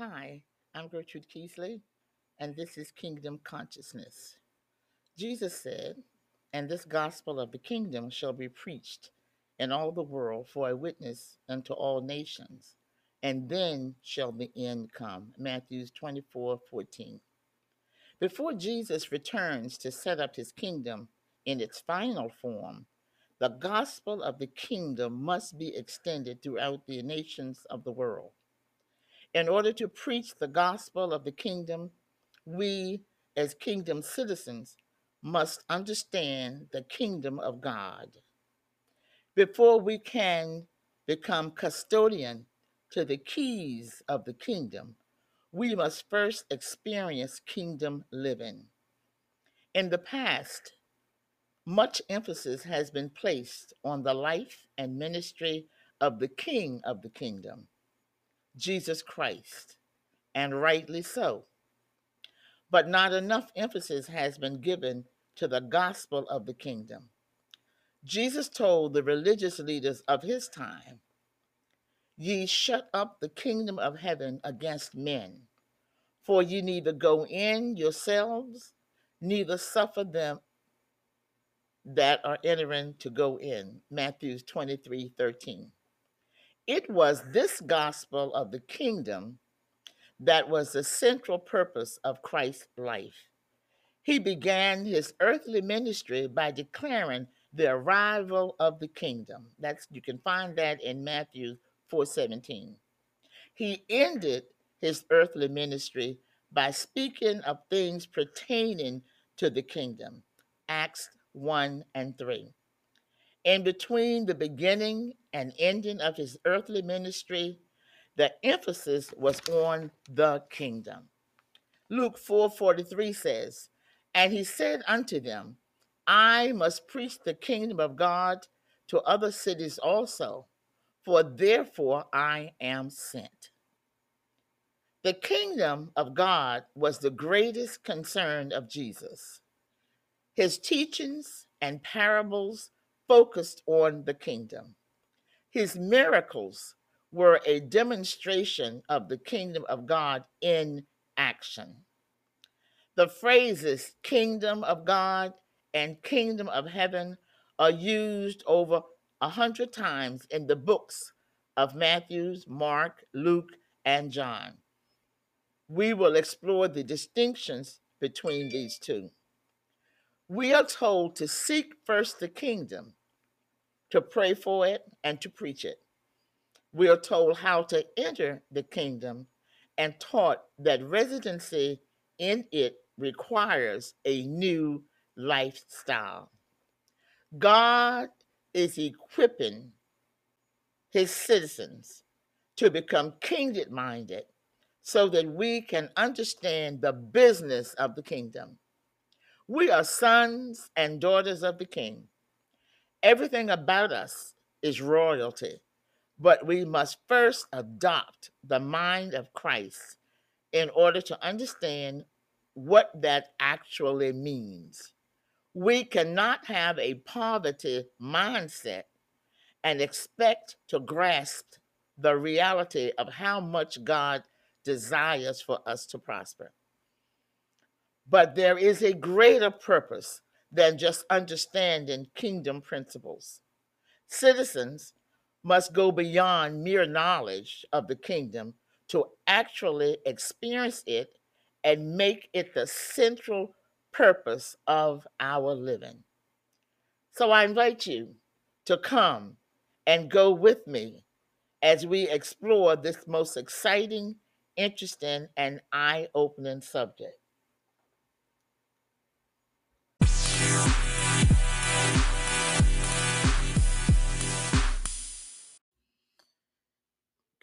Hi, I'm Gertrude Keesley, and this is Kingdom Consciousness. Jesus said, And this gospel of the kingdom shall be preached in all the world for a witness unto all nations, and then shall the end come. Matthew 24 14. Before Jesus returns to set up his kingdom in its final form, the gospel of the kingdom must be extended throughout the nations of the world. In order to preach the gospel of the kingdom, we as kingdom citizens must understand the kingdom of God. Before we can become custodian to the keys of the kingdom, we must first experience kingdom living. In the past, much emphasis has been placed on the life and ministry of the King of the kingdom, Jesus Christ, and rightly so. But not enough emphasis has been given to the gospel of the kingdom. Jesus told the religious leaders of his time, Ye shut up the kingdom of heaven against men, for ye neither go in yourselves, neither suffer them that are entering to go in. Matthew 23 13. It was this gospel of the kingdom that was the central purpose of Christ's life. He began his earthly ministry by declaring the arrival of the kingdom. That's you can find that in Matthew 4:17. He ended his earthly ministry by speaking of things pertaining to the kingdom. Acts 1 and 3. In between the beginning and ending of his earthly ministry, the emphasis was on the kingdom. Luke 4:43 says, "And he said unto them, I must preach the kingdom of God to other cities also, for therefore I am sent." The kingdom of God was the greatest concern of Jesus. His teachings and parables focused on the kingdom. His miracles were a demonstration of the kingdom of God in action. The phrases kingdom of God and kingdom of heaven are used over a hundred times in the books of Matthew, Mark, Luke, and John. We will explore the distinctions between these two. We are told to seek first the kingdom, to pray for it, and to preach it. We are told how to enter the kingdom and taught that residency in it requires a new lifestyle. God is equipping his citizens to become kingdom minded so that we can understand the business of the kingdom. We are sons and daughters of the king. Everything about us is royalty, but we must first adopt the mind of Christ in order to understand what that actually means. We cannot have a poverty mindset and expect to grasp the reality of how much God desires for us to prosper. But there is a greater purpose than just understanding kingdom principles. Citizens must go beyond mere knowledge of the kingdom to actually experience it and make it the central purpose of our living. So I invite you to come and go with me as we explore this most exciting, interesting, and eye opening subject.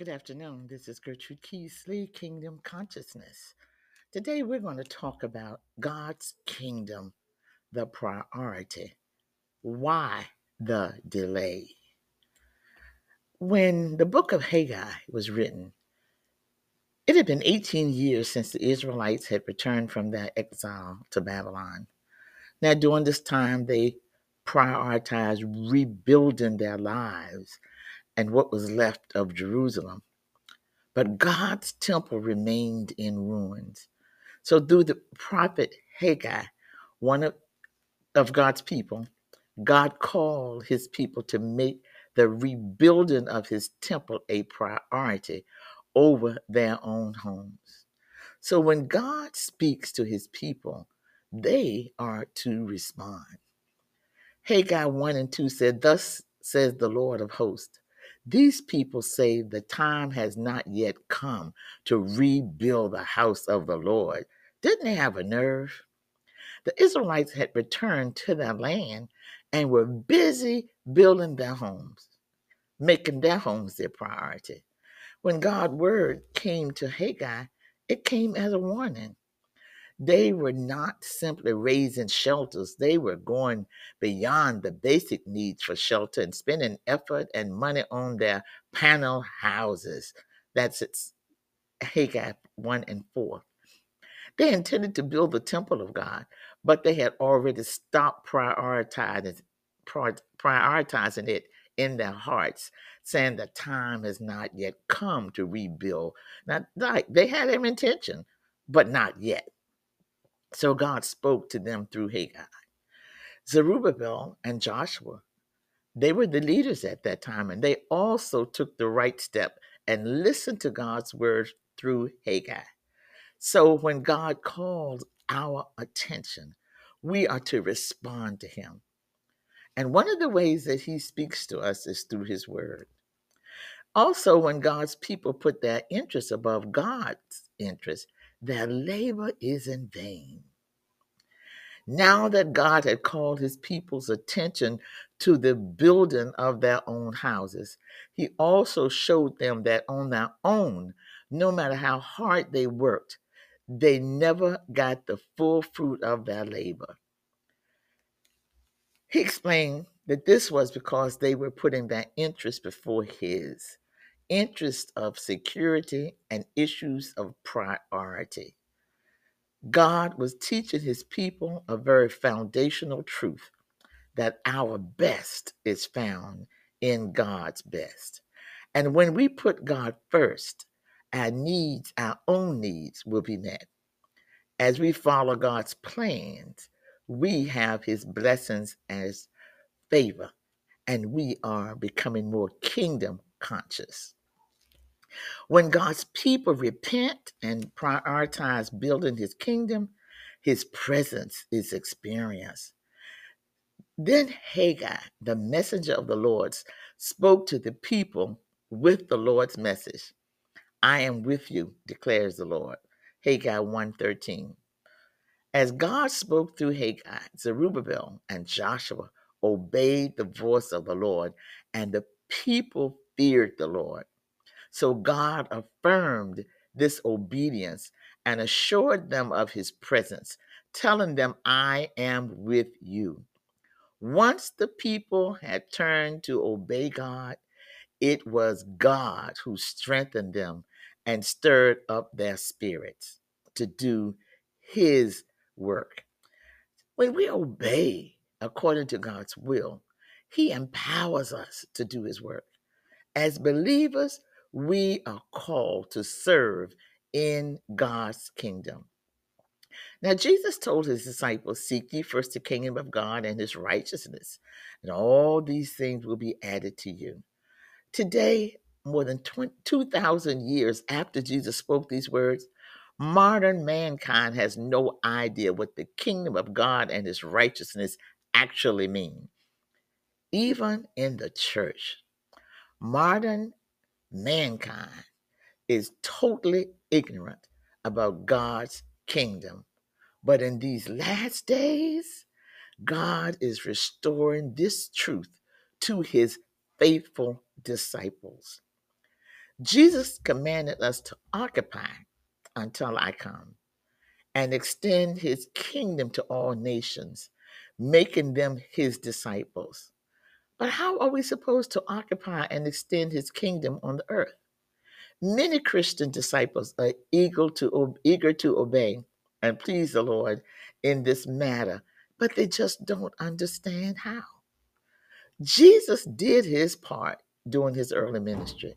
Good afternoon. This is Gertrude Keesley, Kingdom Consciousness. Today we're going to talk about God's kingdom, the priority. Why the delay? When the book of Haggai was written, it had been 18 years since the Israelites had returned from their exile to Babylon. Now, during this time, they prioritized rebuilding their lives and what was left of Jerusalem. but God's temple remained in ruins. So, through the prophet Haggai, one of, of God's people, God called his people to make the rebuilding of his temple a priority over their own homes. So when God speaks to his people, they are to respond. Haggai 1 and 2 said, Thus says the Lord of hosts, these people say the time has not yet come to rebuild the house of the Lord. Didn't they have a nerve? The Israelites had returned to their land and were busy building their homes, making their homes their priority. When God's word came to Haggai, it came as a warning. They were not simply raising shelters, they were going beyond the basic needs for shelter and spending effort and money on their panel houses. That's it's Haggai 1 and 4. They intended to build the temple of God, but they had already stopped prioritizing, prioritizing it in their hearts, saying the time has not yet come to rebuild. Now, they had their intention, but not yet. So God spoke to them through Haggai. Zerubbabel and Joshua, they were the leaders at that time, and they also took the right step and listened to God's word through Haggai. So when God calls our attention, we are to respond to him. And one of the ways that he speaks to us is through his word. Also, when God's people put their interests above God's interests, their labor is in vain. Now that God had called his people's attention to the building of their own houses, he also showed them that on their own, no matter how hard they worked, they never got the full fruit of their labor. He explained that this was because they were putting their interest before his interest of security and issues of priority. God was teaching his people a very foundational truth that our best is found in God's best. And when we put God first, our needs, our own needs, will be met. As we follow God's plans, we have his blessings as favor, and we are becoming more kingdom conscious. When God's people repent and prioritize building his kingdom, his presence is experienced. Then Haggai, the messenger of the Lord, spoke to the people with the Lord's message. I am with you, declares the Lord. Haggai 1:13. As God spoke through Haggai, Zerubbabel and Joshua obeyed the voice of the Lord, and the people feared the Lord. So God affirmed this obedience and assured them of his presence, telling them, I am with you. Once the people had turned to obey God, it was God who strengthened them and stirred up their spirits to do his work. When we obey according to God's will, He empowers us to do His work. As believers, we are called to serve in God's kingdom. Now, Jesus told his disciples, Seek ye first the kingdom of God and his righteousness, and all these things will be added to you. Today, more than 2,000 years after Jesus spoke these words, Modern mankind has no idea what the kingdom of God and his righteousness actually mean. Even in the church, modern mankind is totally ignorant about God's kingdom. But in these last days, God is restoring this truth to his faithful disciples. Jesus commanded us to occupy until I come, and extend his kingdom to all nations, making them his disciples. But how are we supposed to occupy and extend his kingdom on the earth? Many Christian disciples are eager to, eager to obey and please the Lord in this matter, but they just don't understand how. Jesus did his part during his early ministry.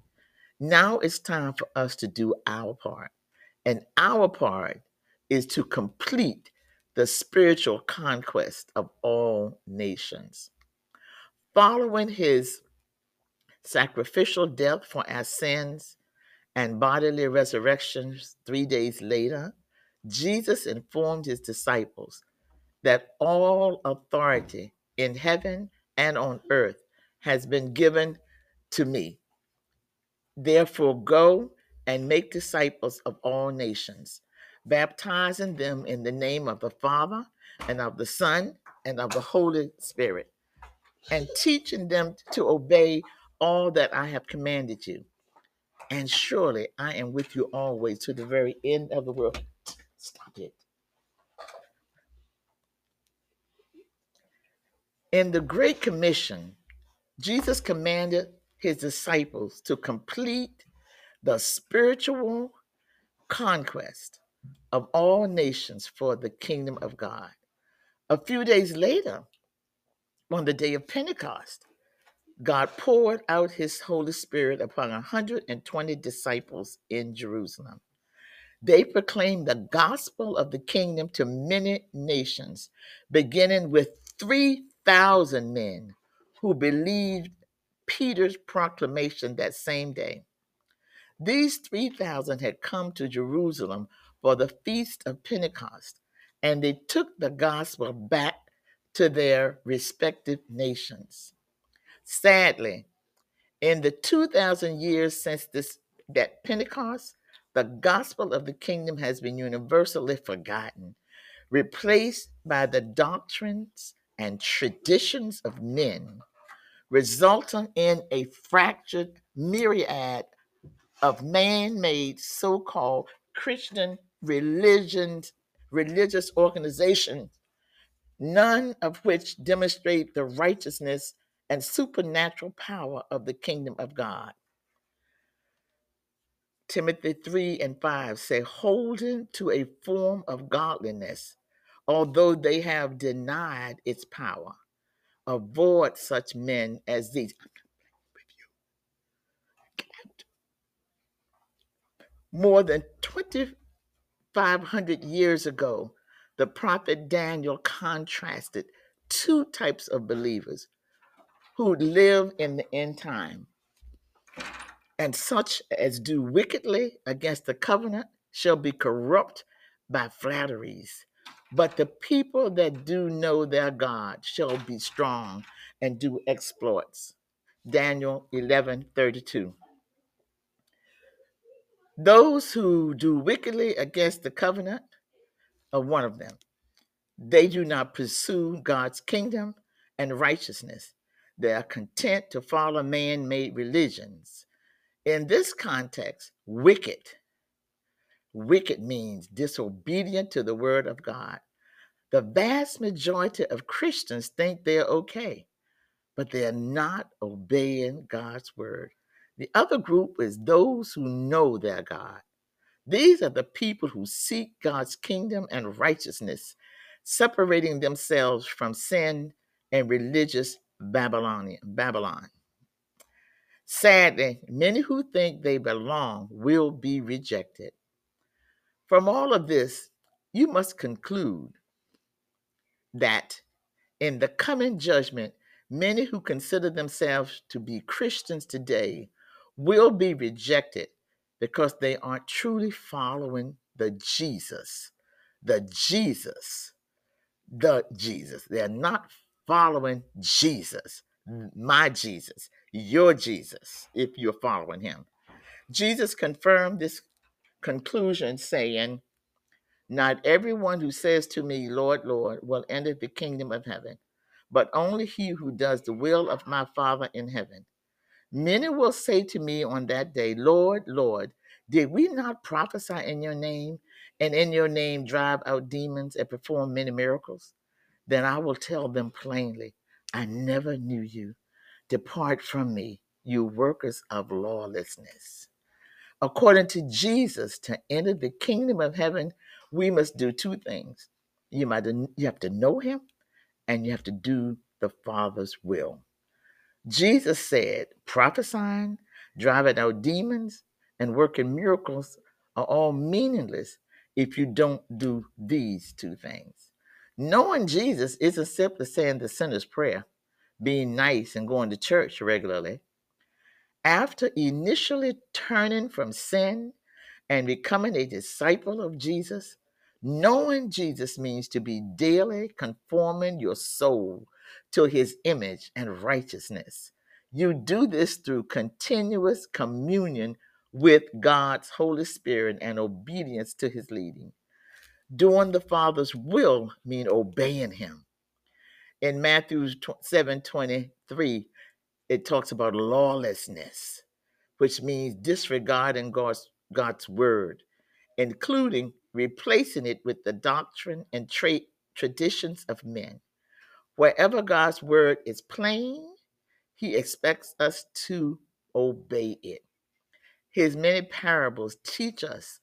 Now it's time for us to do our part. And our part is to complete the spiritual conquest of all nations. Following his sacrificial death for our sins and bodily resurrection three days later, Jesus informed his disciples that all authority in heaven and on earth has been given to me. Therefore, go and make disciples of all nations, baptizing them in the name of the Father and of the Son and of the Holy Spirit, and teaching them to obey all that I have commanded you. And surely I am with you always to the very end of the world. Stop it. In the Great Commission, Jesus commanded his disciples to complete the spiritual conquest of all nations for the kingdom of God. A few days later, on the day of Pentecost, God poured out his Holy Spirit upon 120 disciples in Jerusalem. They proclaimed the gospel of the kingdom to many nations, beginning with 3,000 men who believed Peter's proclamation that same day. These 3,000 had come to Jerusalem for the feast of Pentecost, and they took the gospel back to their respective nations. Sadly, in the 2,000 years since this that Pentecost, the gospel of the kingdom has been universally forgotten, replaced by the doctrines and traditions of men, resulting in a fractured myriad of man-made so-called Christian religions, religious organizations, none of which demonstrate the righteousness and supernatural power of the kingdom of God. Timothy 3 and 5 say, holding to a form of godliness, although they have denied its power. Avoid such men as these. More than 2,500 years ago, the prophet Daniel contrasted two types of believers who live in the end time. And such as do wickedly against the covenant shall be corrupt by flatteries. But the people that do know their God shall be strong and do exploits. Daniel 11 32. Those who do wickedly against the covenant are one of them. They do not pursue God's kingdom and righteousness. They are content to follow man made religions. In this context, wicked, wicked means disobedient to the word of God. The vast majority of Christians think they're okay, but they're not obeying God's word. The other group is those who know their God. These are the people who seek God's kingdom and righteousness, separating themselves from sin and religious Babylonian, Babylon. Sadly, many who think they belong will be rejected. From all of this, you must conclude that in the coming judgment, many who consider themselves to be Christians today will be rejected because they aren't truly following the Jesus, the Jesus, the Jesus. They're not following Jesus, my Jesus, your Jesus, if you're following him. Jesus confirmed this conclusion, saying, Not everyone who says to me, Lord, Lord, will enter the kingdom of heaven, but only he who does the will of my Father in heaven. Many will say to me on that day, Lord, Lord, did we not prophesy in your name, and in your name drive out demons and perform many miracles? Then I will tell them plainly, I never knew you. Depart from me, you workers of lawlessness. According to Jesus, to enter the kingdom of heaven, we must do two things. You, might, you have to know him, and you have to do the Father's will. Jesus said, prophesying, driving out demons, and working miracles are all meaningless if you don't do these two things. Knowing Jesus isn't simply saying the sinner's prayer, being nice, and going to church regularly. After initially turning from sin and becoming a disciple of Jesus, knowing Jesus means to be daily conforming your soul to his image and righteousness. You do this through continuous communion with God's Holy Spirit and obedience to his leading. Doing the Father's will mean obeying him. In Matthew 7 23, it talks about lawlessness, which means disregarding God's, God's word, including replacing it with the doctrine and tra- traditions of men. Wherever God's word is plain, he expects us to obey it. His many parables teach us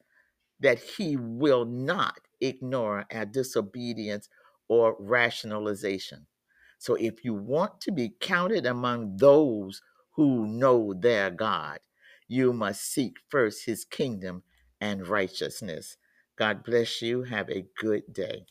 that he will not ignore our disobedience or rationalization. So if you want to be counted among those who know their God, you must seek first his kingdom and righteousness. God bless you. Have a good day.